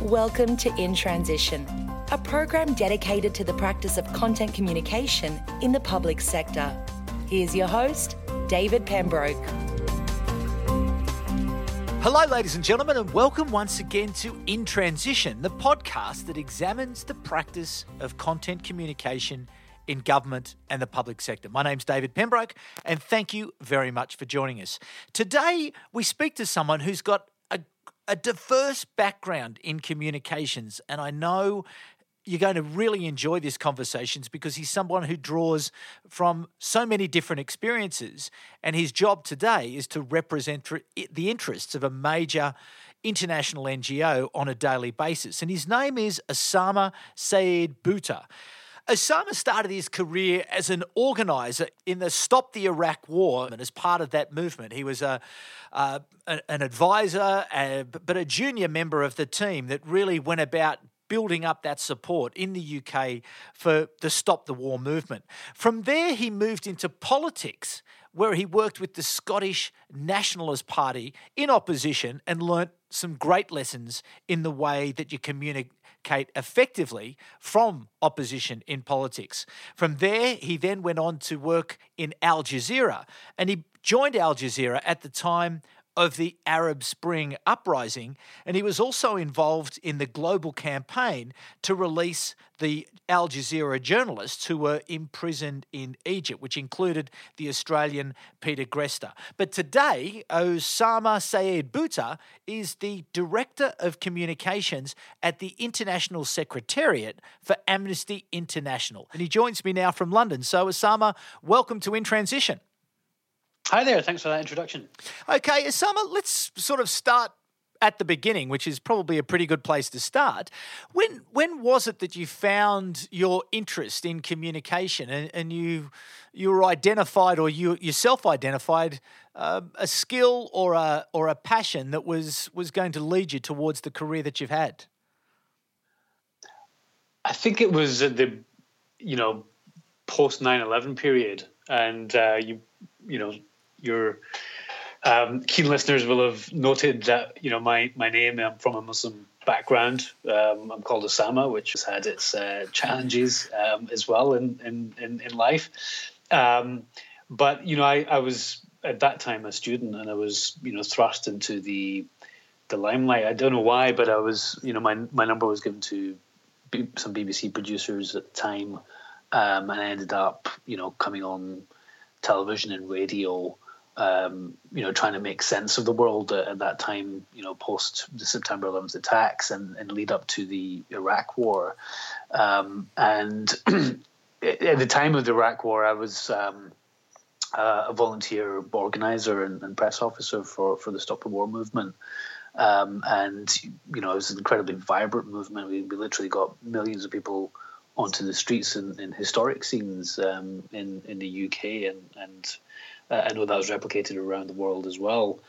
Welcome to In Transition, a program dedicated to the practice of content communication in the public sector. Here's your host, David Pembroke. Hello, ladies and gentlemen, and welcome once again to In Transition, the podcast that examines the practice of content communication in government and the public sector. My name's David Pembroke, and thank you very much for joining us. Today, we speak to someone who's got a, diverse background in communications, and I know you're going to really enjoy these conversations because he's someone who draws from so many different experiences. And his job today is to represent the interests of a major international NGO on a daily basis. And his name is Osama Saeed Bhutta. Osama started his career as an organizer in the Stop the Iraq War, and as part of that movement, he was a, uh, an advisor, uh, but a junior member of the team that really went about building up that support in the UK for the Stop the War movement. From there, he moved into politics, where he worked with the Scottish Nationalist Party in opposition and learnt some great lessons in the way that you communicate effectively from opposition in politics. From there, he then went on to work in Al Jazeera, and he joined Al Jazeera at the time of the Arab Spring uprising, and he was also involved in the global campaign to release the Al Jazeera journalists who were imprisoned in Egypt, which included the Australian Peter Greste. But today, Osama Saeed Bhutta is the Director of Communications at the International Secretariat for Amnesty International. And he joins me now from London. So, Osama, welcome to In Transition. Hi there. Thanks for that introduction. Okay, Osama, let's sort of start at the beginning, which is probably a pretty good place to start. When when was it that you found your interest in communication and, and you you were identified or you yourself identified uh, a skill or a or a passion that was was going to lead you towards the career that you've had? I think it was the you know post 9-11 period and uh, you you know your um, keen listeners will have noted that you know my my name. I'm from a Muslim background. Um, I'm called Osama, which has had its uh, challenges um, as well in in in, in life. Um, but you know, I, I was at that time a student, and I was you know thrust into the the limelight. I don't know why, but I was you know my my number was given to some BBC producers at the time, um, and I ended up you know coming on television and radio um, you know, trying to make sense of the world at, at, that time, you know, post the September 11th attacks and, and lead up to the Iraq War. Um, and at the time of the Iraq War, I was um, uh, a volunteer organizer and, and, press officer for, for the Stop the War movement. Um, and, you know, it was an incredibly vibrant movement. We, we literally got millions of people onto the streets in, in historic scenes um, in, in the UK and, and uh, I know that was replicated around the world as well.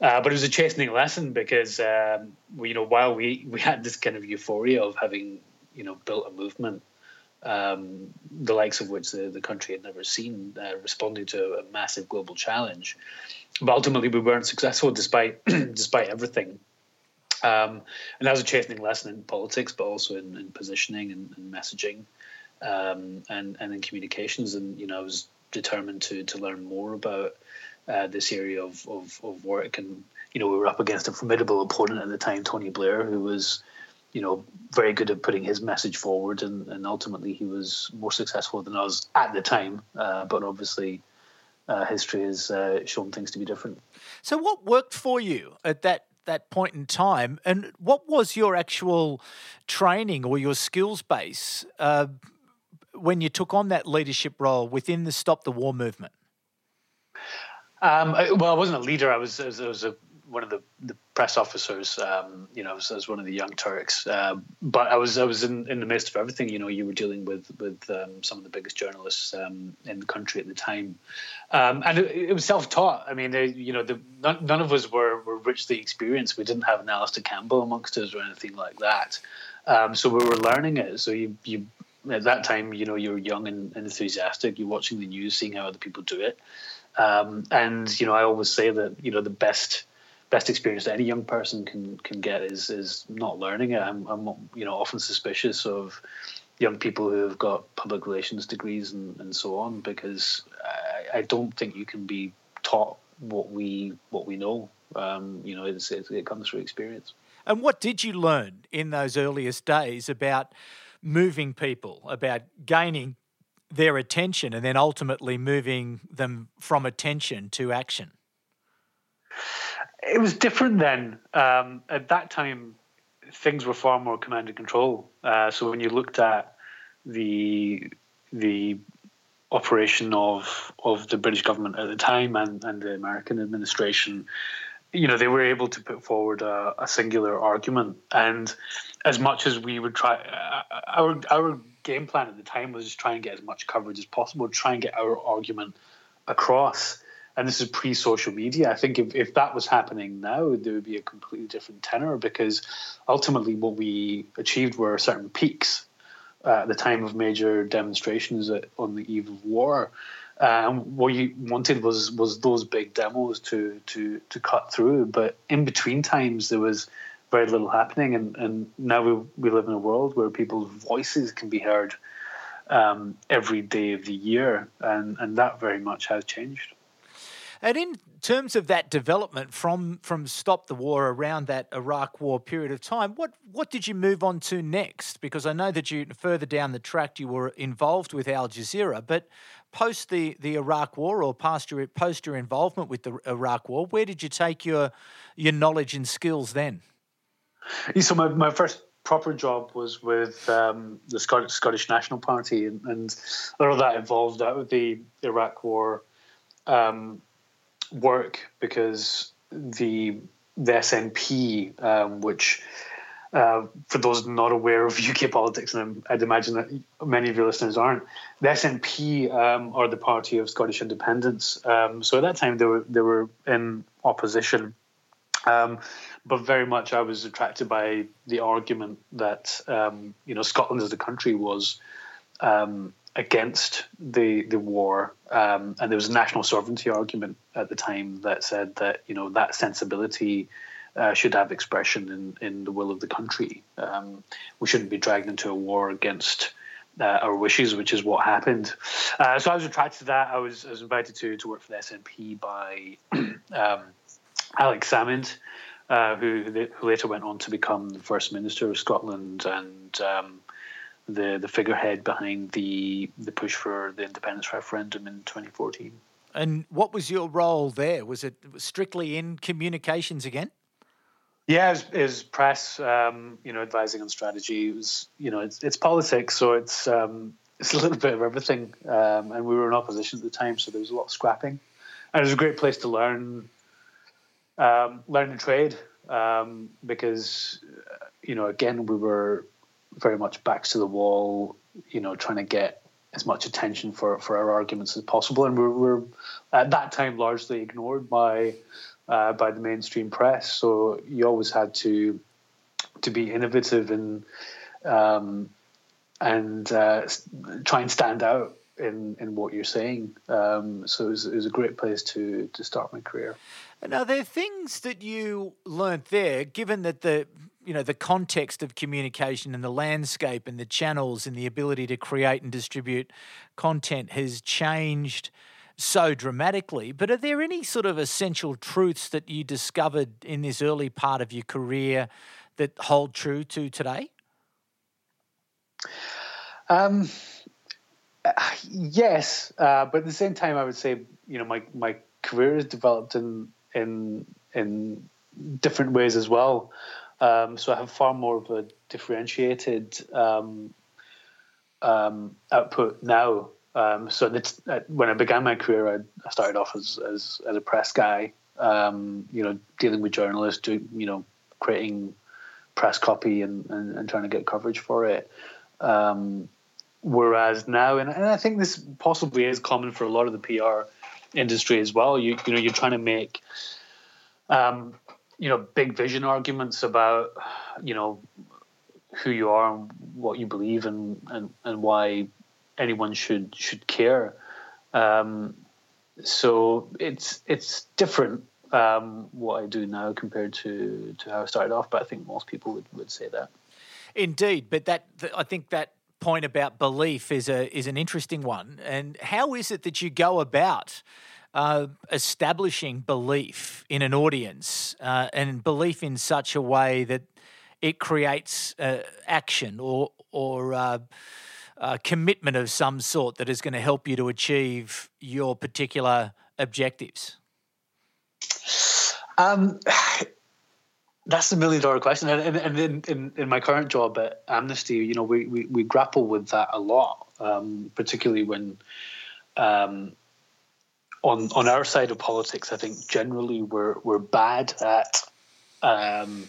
Uh, but it was a chastening lesson because um, we, you know while we we had this kind of euphoria of having you know built a movement, um, the likes of which the, the country had never seen, uh, responding to a massive global challenge. But ultimately, we weren't successful despite despite everything. Um, and that was a chastening lesson in politics, but also in, in positioning and, and messaging, um, and and in communications. And you know, I was determined to to learn more about uh, this area of, of, of work. And you know, we were up against a formidable opponent at the time, Tony Blair, who was you know very good at putting his message forward, and, and ultimately he was more successful than us at the time. Uh, but obviously. Uh, history has uh, shown things to be different. So, what worked for you at that that point in time, and what was your actual training or your skills base uh, when you took on that leadership role within the Stop the War movement? Um, well, I wasn't a leader. I was, I was, I was a, one of the, the press officers. Um, you know, I was, was, one of the young Turks. Uh, but I was I was in, in the midst of everything. You know, you were dealing with with um, some of the biggest journalists um, in the country at the time, um, and it, it, was self taught. I mean, they, you know, the, none, none, of us were were richly experienced. We didn't have an Alastair Campbell amongst us or anything like that. So we were learning it. So you you at that time, you know, you're young and enthusiastic. You're watching the news, seeing how other people do it. Um, and you know, I always say that you know the best best experience that any young person can can get is is not learning it. I'm, I'm you know often suspicious of young people who have got public relations degrees and, and so on because I, I don't think you can be taught what we what we know. Um, you know, it's, it, it comes through experience. And what did you learn in those earliest days about moving people, about gaining their attention, and then ultimately moving them from attention to action? It was different then. Um, at that time, things were far more command and control. Uh, so when you looked at the the operation of of the British government at the time and, and the American administration, you know, they were able to put forward a, a singular argument. And as much as we would try, uh, our our game plan at the time was just try and get as much coverage as possible, try and get our argument across. And this is pre social media. I think if, if that was happening now, there would be a completely different tenor because ultimately what we achieved were certain peaks uh, at the time of major demonstrations on the eve of war. Um, what you wanted was was those big demos to to to cut through, but in between times there was very little happening, and, and now we we live in a world where people's voices can be heard um, every day of the year, and and that very much has changed. And in terms of that development from from stop the war around that Iraq War period of time, what what did you move on to next? Because I know that you further down the track you were involved with Al Jazeera, but post the, the Iraq War or past your post your involvement with the Iraq War, where did you take your your knowledge and skills then? So my, my first proper job was with um, the Scottish, Scottish National Party, and, and a lot of that involved out of the Iraq War um, work because the the SNP, um, which uh, for those not aware of UK politics, and I'd imagine that many of your listeners aren't, the SNP um, are the party of Scottish independence. Um, so at that time, they were they were in opposition, um, but very much I was attracted by the argument that um, you know Scotland as a country was um, against the the war, um, and there was a national sovereignty argument at the time that said that you know that sensibility uh, should have expression in in the will of the country. Um, we shouldn't be dragged into a war against. Uh, our wishes, which is what happened. Uh, so I was attracted to that. I was, I was invited to to work for the SNP by um, Alex Salmond, uh, who, who later went on to become the first minister of Scotland and um, the the figurehead behind the the push for the independence referendum in 2014. And what was your role there? Was it strictly in communications again? Yeah, it was, press, um, you know, advising on strategy. It was, you know, it's, it's politics, so it's um, it's a little bit of everything. Um, and we were in opposition at the time, so there was a lot of scrapping, and it was a great place to learn, um, learn the trade, um, because, you know, again, we were very much backs to the wall, you know, trying to get as much attention for, for our arguments as possible. And we're, we're at that time largely ignored by uh, by the mainstream press. So you always had to to be innovative and um, and uh, try and stand out in in what you're saying. Um, so it was, it was, a great place to to start my career. Are there things that you learnt there, given that the you know the context of communication and the landscape and the channels and the ability to create and distribute content has changed so dramatically. But are there any sort of essential truths that you discovered in this early part of your career that hold true to today? Um, yes, uh, but at the same time, I would say you know my my career has developed in in in different ways as well. Um, so I have far more of a differentiated um, um, output now. Um, so uh, when I began my career, I, I started off as, as, as a press guy, um, you know, dealing with journalists, doing, you know, creating press copy and, and, and trying to get coverage for it. Um, whereas now, and, and I think this possibly is common for a lot of the PR industry as well. You you know, you're trying to make um, you know big vision arguments about you know who you are and what you believe and and, and why anyone should should care. Um, so it's it's different um, what I do now compared to, to how I started off, but I think most people would, would say that. Indeed, but that I think that point about belief is a is an interesting one. And how is it that you go about uh, establishing belief in an audience uh, and belief in such a way that it creates uh, action or or uh, commitment of some sort that is going to help you to achieve your particular objectives? Um, that's a million dollar question, and, and, in, in, in my current job at Amnesty, you know, we, we, we grapple with that a lot, um, particularly when um, on on our side of politics, I think generally we're we're bad at um,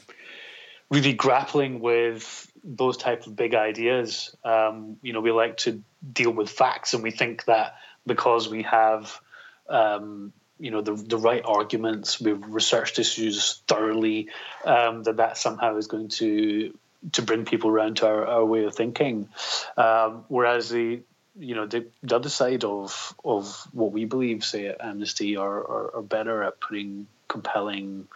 really grappling with those type of big ideas. Um, you know, we like to deal with facts, and we think that because we have um, you know the the right arguments, we've researched issues thoroughly, um, that that somehow is going to to bring people around to our, our way of thinking. Um, whereas the you know the, the other side of of what we believe, say at Amnesty, are, are, are better at putting compelling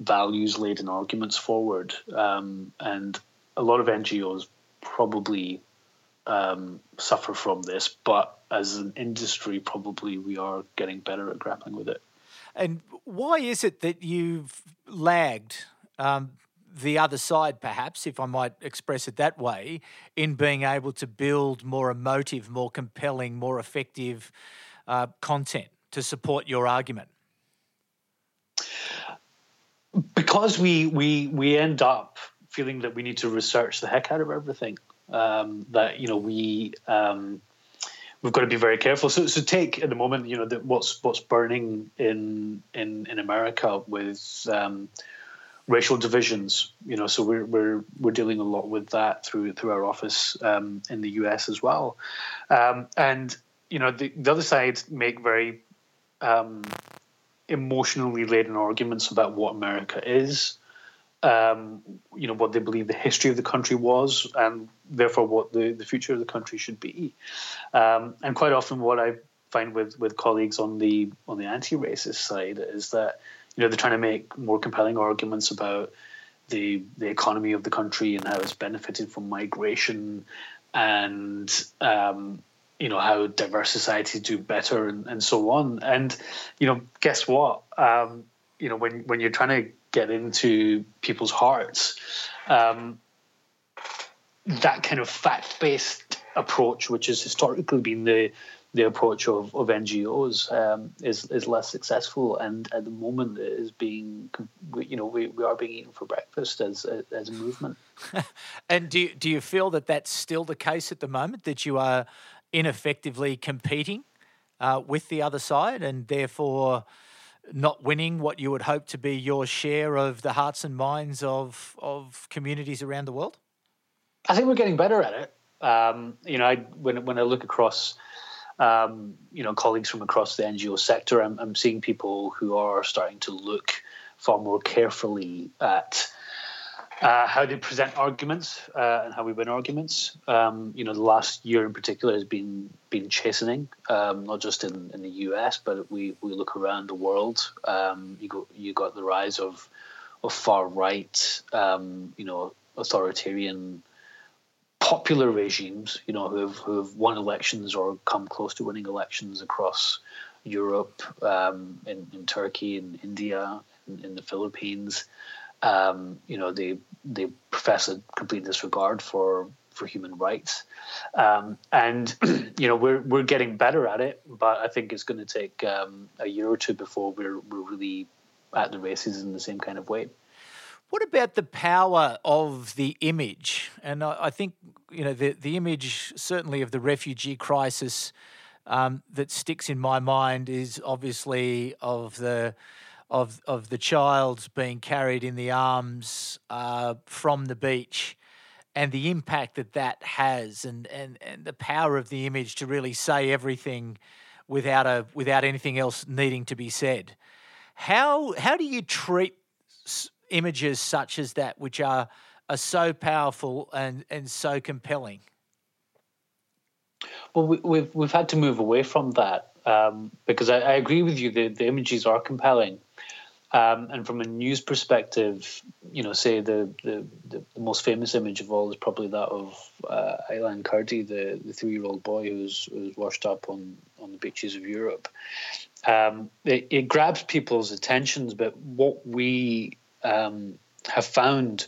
values laden arguments forward, um, and a lot of NGOs probably um, suffer from this, but as an industry, probably we are getting better at grappling with it. And why is it that you've lagged um, the other side, perhaps, if I might express it that way, in being able to build more emotive, more compelling, more effective uh, content to support your argument? Because we we we end up feeling that we need to research the heck out of everything um, that you know we um, we've got to be very careful. So, so take at the moment, you know, the, what's what's burning in in in America with um, racial divisions. You know, so we're we're we're dealing a lot with that through through our office um, in the U.S. as well, um, and you know, the, the other side make very um, emotionally laden arguments about what America is um, you know what they believe the history of the country was, and therefore what the, the future of the country should be. Um, and quite often, what I find with with colleagues on the on the anti-racist side is that you know they're trying to make more compelling arguments about the the economy of the country and how it's benefited from migration and um, you know how diverse societies do better and, and so on. And you know, guess what? Um, you know, when when you're trying to get into people's hearts. Um, that kind of fact based approach, which has historically been the the approach of, of NGOs um, is is less successful, and at the moment is being, you know, we, we are being eaten for breakfast as as a movement. and do you, do you feel that that's still the case at the moment that you are ineffectively competing uh, with the other side, and therefore not winning what you would hope to be your share of the hearts and minds of of communities around the world? I think we're getting better at it. Um, you know, I, when when I look across, um, you know, colleagues from across the NGO sector, I'm, I'm seeing people who are starting to look far more carefully at uh, how they present arguments uh, and how we win arguments. Um, you know, the last year in particular has been been chastening, um, not just in, in the US, but we, we look around the world. Um, you got you got the rise of of far right, um, you know, authoritarian popular regimes, you know, who have who have won elections or come close to winning elections across Europe, um, in, in Turkey, in India, in, in the Philippines um, you know, they they profess a complete disregard for for human rights, um, and you know we're we're getting better at it, but I think it's going to take um, a year or two before we're we're really at the races in the same kind of way. What about the power of the image? And I, I think you know the the image certainly of the refugee crisis um, that sticks in my mind is obviously of the of of the child being carried in the arms uh, from the beach, and the impact that that has, and, and and the power of the image to really say everything without a without anything else needing to be said. How how do you treat images such as that, which are are so powerful and and so compelling? Well, we, we've we've had to move away from that um, because I, I, agree with you. The the images are compelling, Um, and from a news perspective, you know, say the, the, the, most famous image of all is probably that of uh, Aylan the, the three year old boy who's, who's washed up on, on the beaches of Europe. Um, it, it, grabs people's attentions, but what we um, have found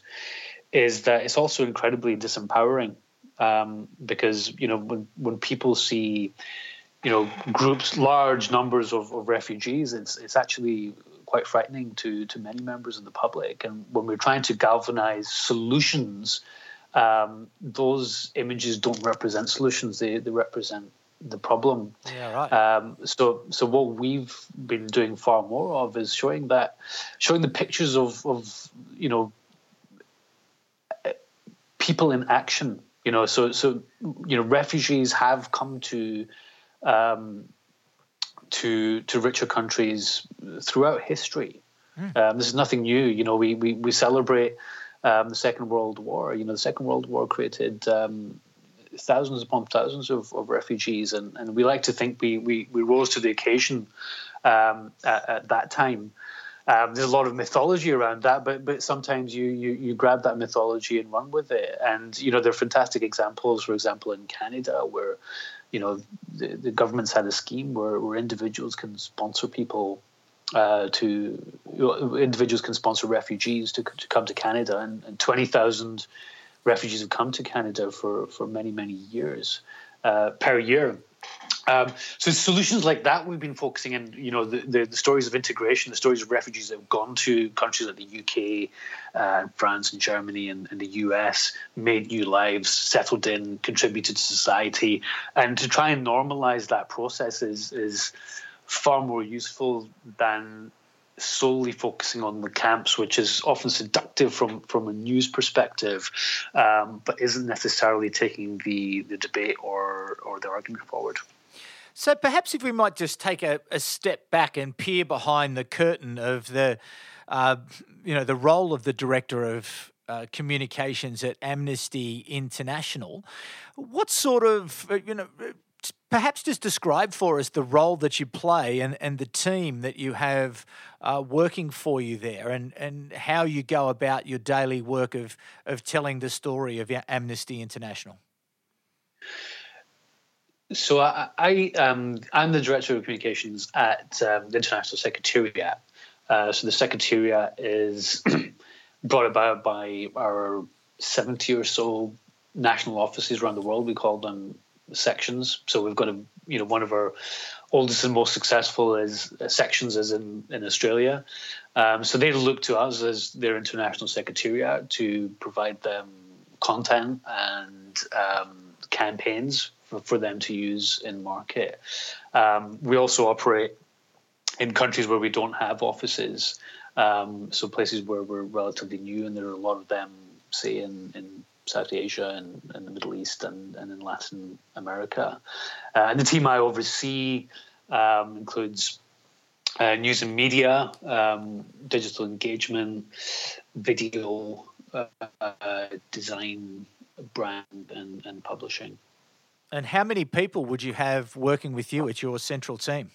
is that it's also incredibly disempowering um, because, you know, when, when people see you know groups large numbers of, of refugees it's it's actually quite frightening to to many members of the public. And when we're trying to galvanize solutions, um, those images don't represent solutions; they they represent the problem. Yeah, right. Um, so, so what we've been doing far more of is showing that, showing the pictures of of you know people in action. You know, so so you know refugees have come to um, to to richer countries throughout history. Mm. Um, this is nothing new. You know, we we, we celebrate um, the Second World War. You know, the Second World War created um, thousands upon thousands of, of refugees, and, and we like to think we we, we rose to the occasion um, at, at, that time. Um, there's a lot of mythology around that, but but sometimes you, you you grab that mythology and run with it. And you know, there are fantastic examples. For example, in Canada, where you know, the, the government's had a scheme where, where individuals can sponsor people uh, to individuals can sponsor refugees to, to come to Canada, and, and twenty thousand refugees have come to Canada for for many many years uh, per year. Um, so solutions like that we've been focusing in, you know, the, the, the, stories of integration, the stories of refugees that have gone to countries like the UK, uh, France and Germany and, and, the US, made new lives, settled in, contributed to society. And to try and normalize that process is, is far more useful than solely focusing on the camps, which is often seductive from, from a news perspective, um, but isn't necessarily taking the, the debate or, or the argument forward. So perhaps if we might just take a, a step back and peer behind the curtain of the, uh, you know, the role of the director of uh, communications at Amnesty International. What sort of, uh, you know, perhaps just describe for us the role that you play and, and the team that you have uh, working for you there and, and how you go about your daily work of, of telling the story of Amnesty International. So I, I um, I'm the director of communications at um, the International Secretariat. Uh, so the Secretariat is brought about by our 70 or so national offices around the world. We call them sections. So we've got a you know one of our oldest and most successful is uh, sections is in in Australia. Um, so they look to us as their international secretariat to provide them content and um, campaigns for, for them to use in market. Um, we also operate in countries where we don't have offices, um, so places where we're relatively new, and there are a lot of them, say in, in South Asia and, and the Middle East and, and in Latin America. Uh, and the team I oversee um, includes uh, news and media, um, digital engagement, video, uh, design, brand, and, and publishing. And how many people would you have working with you at your central team?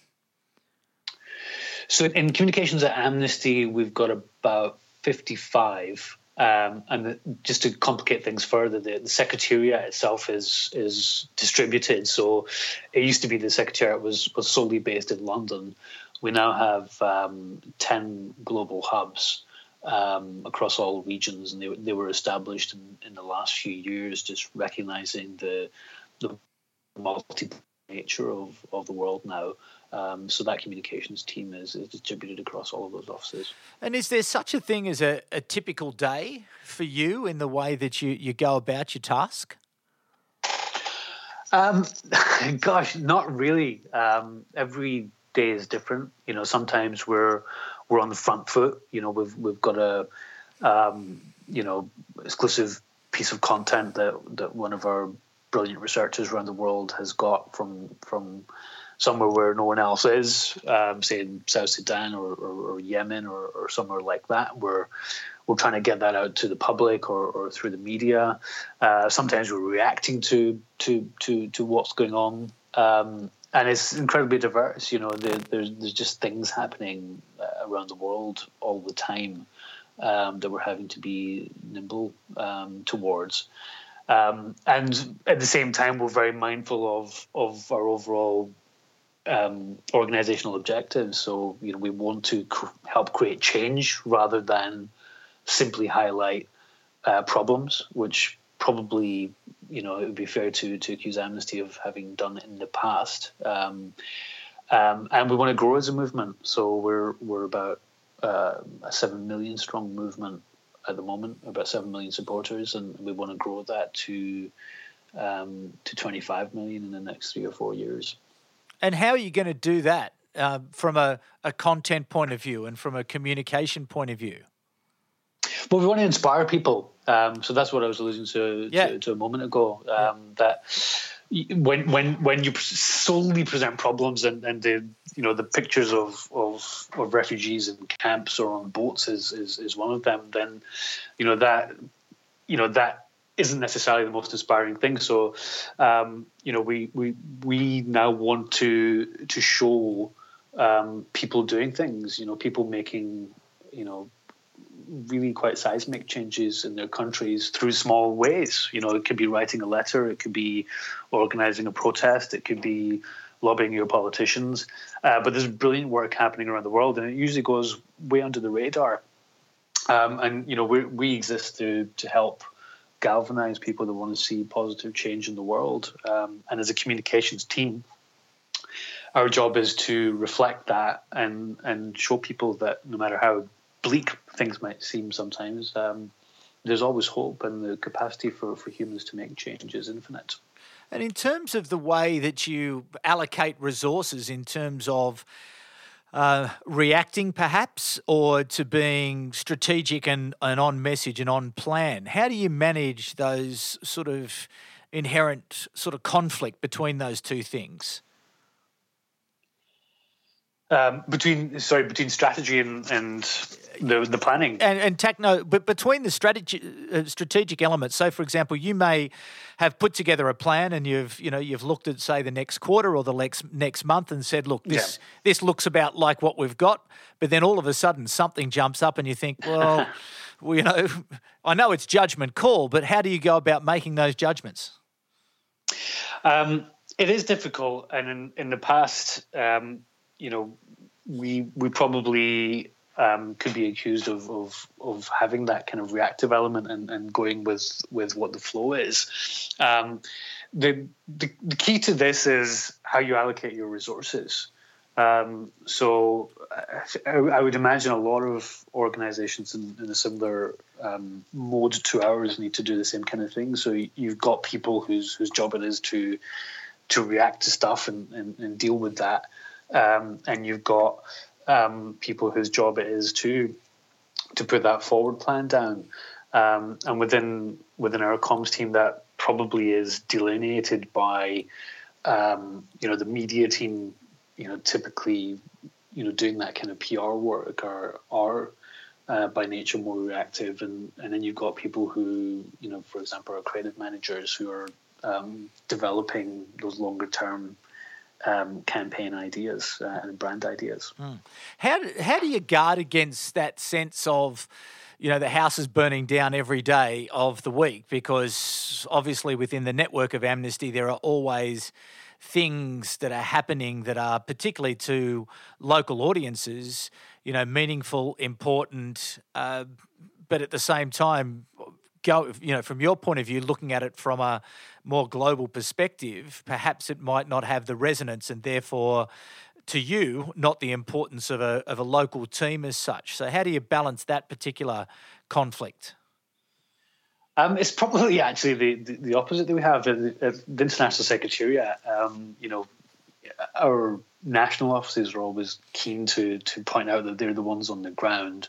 So in communications at Amnesty, we've got about 55. Um, and just to complicate things further, the, the, secretariat itself is is distributed. So it used to be the secretariat was was solely based in London. We now have um, ten global hubs um, across all regions, and they they were established in, in the last few years, just recognizing the the multi nature of, of the world now. Um, so that communications team is, is distributed across all of those offices. And is there such a thing as a, a typical day for you in the way that you, you go about your task? Um, gosh, not really. Um, every day is different. You know, sometimes we're we're on the front foot. You know, we've we've got a um, you know exclusive piece of content that that one of our brilliant researchers around the world has got from from somewhere where no one else is, um, say in South Sudan or, or, or Yemen or, or, somewhere like that, where we're trying to get that out to the public or, or through the media. Uh, sometimes we're reacting to to to to what's going on. Um, and it's incredibly diverse. You know, there, there's there's just things happening uh, around the world all the time um, that we're having to be nimble um, towards. Um, and at the same time, we're very mindful of of our overall um, organizational objectives. So you know, we want to cr- help create change rather than simply highlight uh, problems, which probably you know it would be fair to to accuse Amnesty of having done in the past. Um, um, and we want to grow as a movement. So we're we're about uh, a seven million strong movement at the moment, about seven million supporters, and we want to grow that to um, to 25 million in the next three or four years. And how are you going to do that uh, from a, a content point of view and from a communication point of view? Well, we want to inspire people. Um, so that's what I was alluding to, yeah. to, to, a moment ago. Um, yeah. That when when when you solely present problems and, and the you know the pictures of, of, of refugees in camps or on boats is, is is one of them, then you know that you know that isn't necessarily the most inspiring thing. So um, you know we we we now want to to show um, people doing things. You know people making you know really quite seismic changes in their countries through small ways. You know, it could be writing a letter, it could be organizing a protest, it could be lobbying your politicians. Uh, but there's brilliant work happening around the world, and it usually goes way under the radar. Um, and you know, we we exist to to help galvanize people that want to see positive change in the world. Um, and as a communications team, our job is to reflect that and and show people that no matter how bleak things might seem sometimes, um, there's always hope, and the capacity for, for humans to make change is infinite. And in terms of the way that you allocate resources, in terms of uh, reacting perhaps, or to being strategic and, and on message and on plan, how do you manage those sort of inherent sort of conflict between those two things? Um, between sorry between strategy and, and the the planning. And and techno but between the strategy uh, strategic elements. So for example you may have put together a plan and you've you know you've looked at say the next quarter or the next next month and said look this yeah. this looks about like what we've got. But then all of a sudden something jumps up and you think well, well you know I know it's judgment call but how do you go about making those judgments? Um, it is difficult and in, in the past um, you know we we probably um, could be accused of, of of having that kind of reactive element and, and going with with what the flow is. Um, the, the, the key to this is how you allocate your resources. Um, so I, I, would imagine a lot of organizations in, in a similar um, mode to ours need to do the same kind of thing. So you've got people whose whose job it is to to react to stuff and, and, and deal with that, um, and you've got um, people whose job it is to to put that forward plan down. Um, and within within our comms team, that probably is delineated by um, you know the media team. You know, typically, you know, doing that kind of PR work are are uh, by nature more reactive, and and then you've got people who you know, for example, are creative managers who are um, developing those longer term um, campaign ideas uh, and brand ideas. Mm. How how do you guard against that sense of you know the house is burning down every day of the week because obviously within the network of Amnesty there are always things that are happening that are particularly to local audiences you know meaningful important uh, but at the same time go, you know, from your point of view, looking at it from a more global perspective, perhaps it might not have the resonance and therefore to you, not the importance of a, of a local team as such. So, how do you balance that particular conflict? Um, it's probably actually the, the, the, opposite that we have the, the International Secretariat. Um, you know, our national offices are always keen to to point out that they're the ones on the ground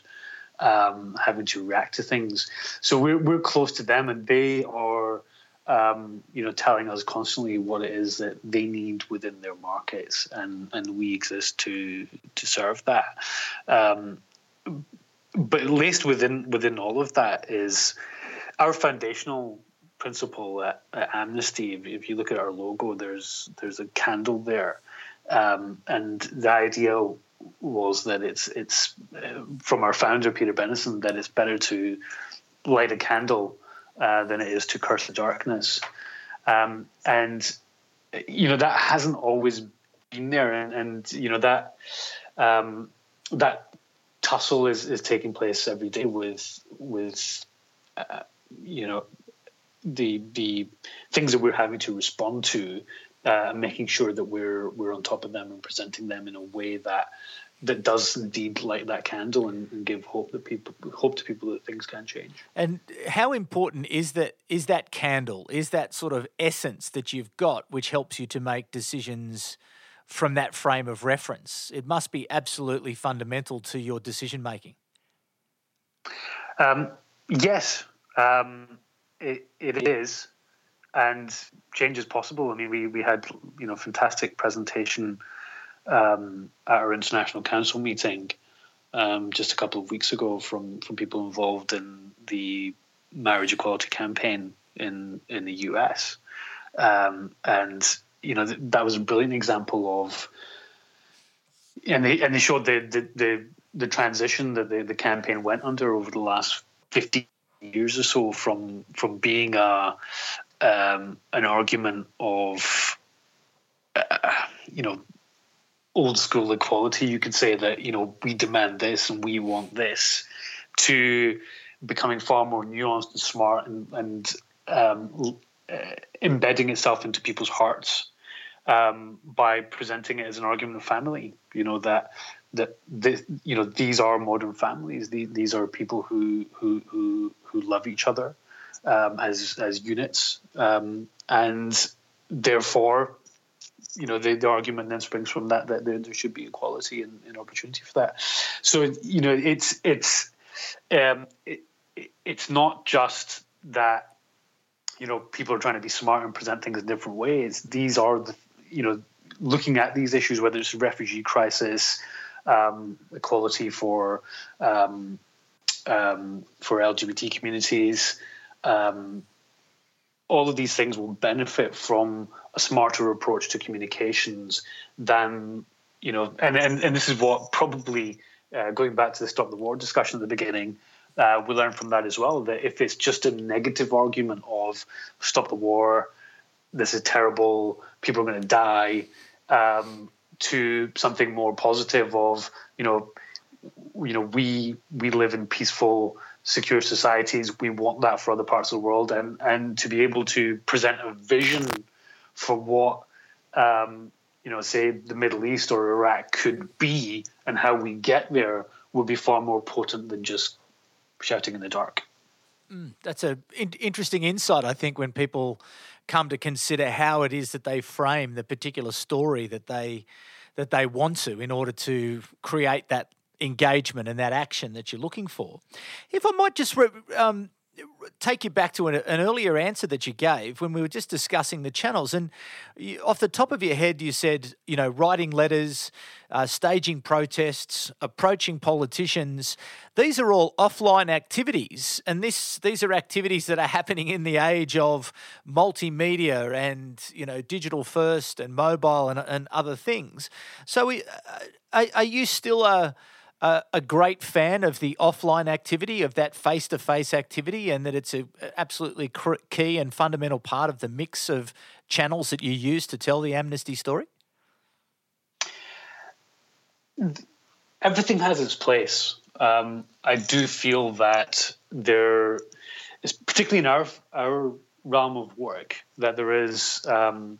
um, having to react to things. So we're we're close to them, and they are. Um, you know, telling us constantly what it is that they need within their markets, and, and we exist to to serve that. Um, but laced within within all of that is our foundational principle at, at Amnesty. If, if, you look at our logo, there's there's a candle there, Um, and the idea was that it's it's uh, from our founder Peter Benenson that it's better to light a candle uh, than it is to curse the darkness, um, and you know that hasn't always been there, and, and you know that um, that tussle is, is taking place every day with with uh, you know the the things that we're having to respond to, uh, making sure that we're we're on top of them and presenting them in a way that that does indeed light that candle and, and, give hope that people hope to people that things can change. And how important is that is that candle? Is that sort of essence that you've got which helps you to make decisions from that frame of reference? It must be absolutely fundamental to your decision making. Um, yes, um, it, it is, and change is possible. I mean, we we had you know fantastic presentation um, at our international council meeting um, just a couple of weeks ago from from people involved in the marriage equality campaign in in the US, um, and you know th- that was a brilliant example of, and they and they showed the the the, the transition that the, the campaign went under over the last fifty years or so from from being a um, an argument of uh, you know old school equality, you could say that you know we demand this and we want this, to becoming far more nuanced and smart and, and um, uh, embedding itself into people's hearts um, by presenting it as an argument of family. You know that that this, you know these are modern families. These, these are people who who who who love each other um, as as units, um, and therefore you know, the, the argument then springs from that that there, there should be equality and, and opportunity for that. So you know, it's it's um, it, it's not just that you know people are trying to be smart and present things in different ways. These are the you know looking at these issues, whether it's refugee crisis, um, equality for um, um, for LGBT communities. Um, all of these things will benefit from a smarter approach to communications than you know and and, and this is what probably uh, going back to the stop the war discussion at the beginning uh, we learn from that as well that if it's just a negative argument of stop the war this is terrible people are going to die um, to something more positive of you know you know we we live in peaceful secure societies. We want that for other parts of the world, and and to be able to present a vision for what um, you know, say the Middle East or Iraq could be, and how we get there will be far more potent than just shouting in the dark. Mm, that's a in- interesting insight. I think when people come to consider how it is that they frame the particular story that they that they want to in order to create that engagement and that action that you're looking for. If I might just re- um, take you back to an, an, earlier answer that you gave when we were just discussing the channels. And you, off the top of your head, you said, you know, writing letters, uh, staging protests, approaching politicians. These are all offline activities. And this, these are activities that are happening in the age of multimedia and, you know, digital first and mobile and, and other things. So we, uh, are, are you still a a, a great fan of the offline activity, of that face to face activity, and that it's a absolutely key and fundamental part of the mix of channels that you use to tell the amnesty story? Everything has its place. Um, I do feel that there is, particularly in our our realm of work, that there is um,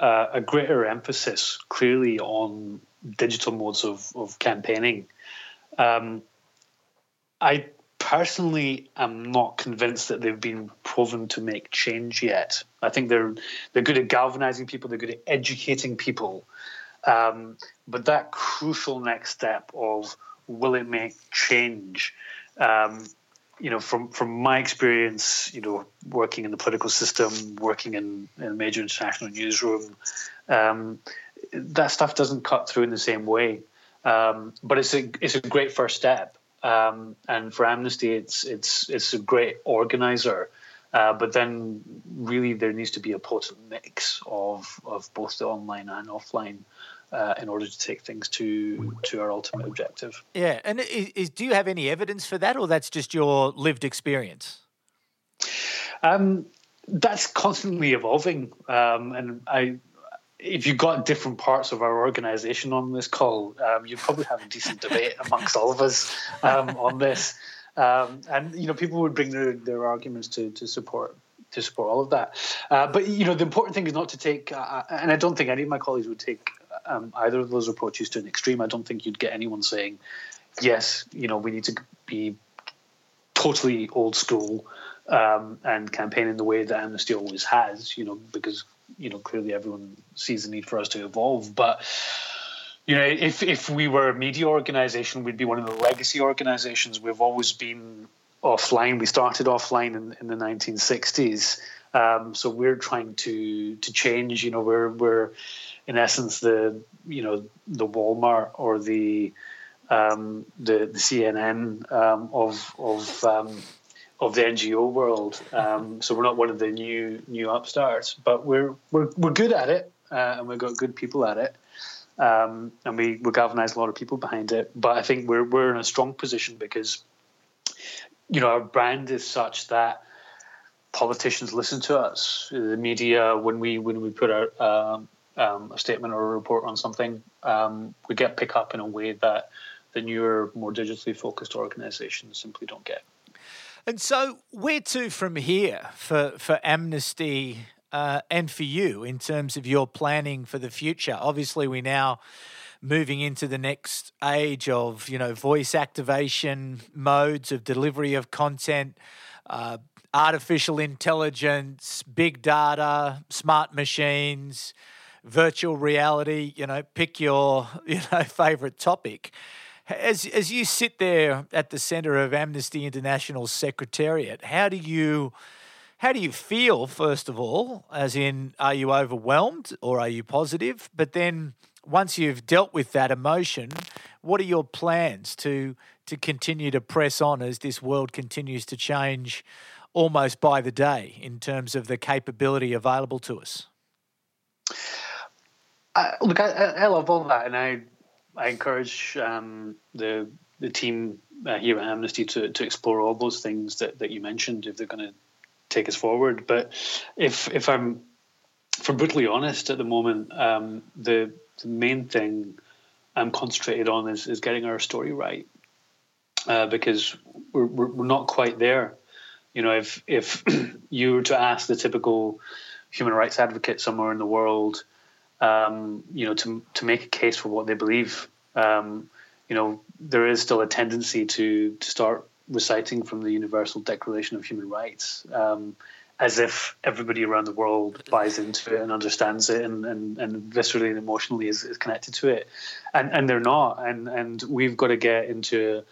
uh, a greater emphasis clearly on digital modes of, of campaigning. Um, I personally am not convinced that they've been proven to make change yet. I think they're they're good at galvanizing people, they're good at educating people, um, but that crucial next step of will it make change? Um, you know, from from my experience, you know, working in the political system, working in, in a major international newsroom, um, that stuff doesn't cut through in the same way. Um, but it's a it's a great first step. Um, and for Amnesty, it's it's it's a great organizer. Uh, but then, really, there needs to be a potent mix of of both the online and offline uh, in order to take things to to our ultimate objective. Yeah, and is, is, do you have any evidence for that, or that's just your lived experience? Um, that's constantly evolving, um, and I. If you've got different parts of our organisation on this call, um, you'd probably have a decent debate amongst all of us um, on this. Um, and you know, people would bring their, their arguments to to support to support all of that. Uh, but you know, the important thing is not to take, uh, uh, and I don't think any of my colleagues would take um, either of those approaches to an extreme. I don't think you'd get anyone saying, "Yes, you know, we need to be totally old school um, and campaign in the way that Amnesty always has." You know, because you know clearly everyone sees the need for us to evolve, but you know, if if we were a media organization, we'd be one of the legacy organizations. We've always been offline. We started offline in, in the 1960s, um, so we're trying to to change. You know, we're we're in essence the you know the Walmart or the um, the, the CNN um, of of um, of the NGO world. Um, so we're not one of the new new upstarts, but we're we're we're good at it, uh, and we've got good people at it. Um, and we, we galvanize a lot of people behind it. But I think we're we're in a strong position because you know, our brand is such that politicians listen to us. The media, when we when we put out um, um, a statement or a report on something, um, we get picked up in a way that the newer, more digitally focused organisations simply don't get. And so, where to from here for for Amnesty uh, and for you in terms of your planning for the future? Obviously, we're now moving into the next age of you know voice activation modes of delivery of content uh, artificial intelligence big data smart machines virtual reality you know pick your you know favorite topic as as you sit there at the center of Amnesty International Secretariat how do you how do you feel first of all as in are you overwhelmed or are you positive but then once you've dealt with that emotion, what are your plans to to continue to press on as this world continues to change almost by the day in terms of the capability available to us? Uh, look, I, I, love all that, and I I encourage um, the the team uh, here at Amnesty to to explore all those things that, that you mentioned if they're going to take us forward. But if if I'm for brutally honest at the moment, um, the the main thing I'm concentrated on is, is getting our story right uh, because we're, we're, we're not quite there. You know, if if you were to ask the typical human rights advocate somewhere in the world, um, you know, to to make a case for what they believe, um, you know, there is still a tendency to to start reciting from the Universal Declaration of Human Rights. Um, as if everybody around the world buys into it and understands it and, and, and viscerally and emotionally is, is connected to it. And and they're not. And and we've got to get into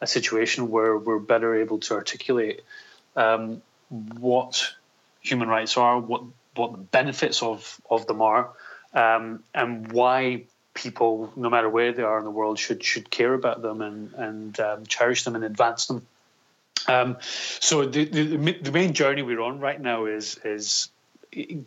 a situation where we're better able to articulate um, what human rights are, what what the benefits of, of them are, um, and why people, no matter where they are in the world, should should care about them and and um, cherish them and advance them. Um, so the, the, the main journey we're on right now is is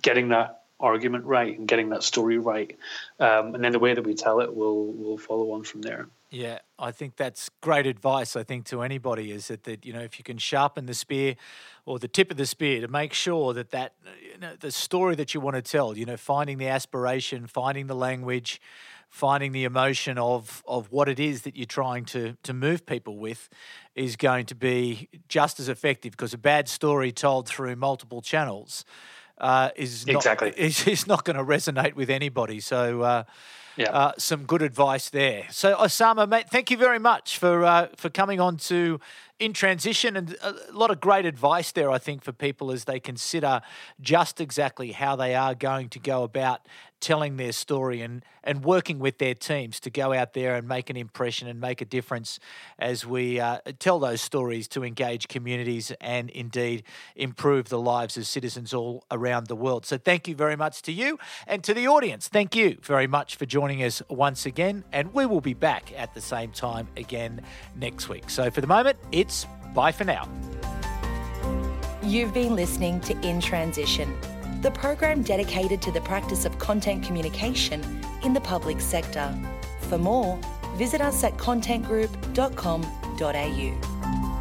getting that argument right and getting that story right, um, and then the way that we tell it will will follow on from there. Yeah, I think that's great advice. I think to anybody is that that you know if you can sharpen the spear or the tip of the spear to make sure that that you know the story that you want to tell, you know, finding the aspiration, finding the language, finding the emotion of of what it is that you're trying to to move people with is going to be just as effective because a bad story told through multiple channels uh, is exactly not, is, is not going to resonate with anybody. So. Uh, yeah. Uh, some good advice there. So, Osama, mate, thank you very much for uh, for coming on to in transition and a lot of great advice there, I think, for people as they consider just exactly how they are going to go about telling their story and, and working with their teams to go out there and make an impression and make a difference as we uh, tell those stories to engage communities and indeed improve the lives of citizens all around the world. So, thank you very much to you and to the audience. Thank you very much for joining us once again. And we will be back at the same time again next week. So, for the moment, it's bye for now. You've been listening to In Transition the program dedicated to the practice of content communication in the public sector. For more, visit us at contentgroup.com.au.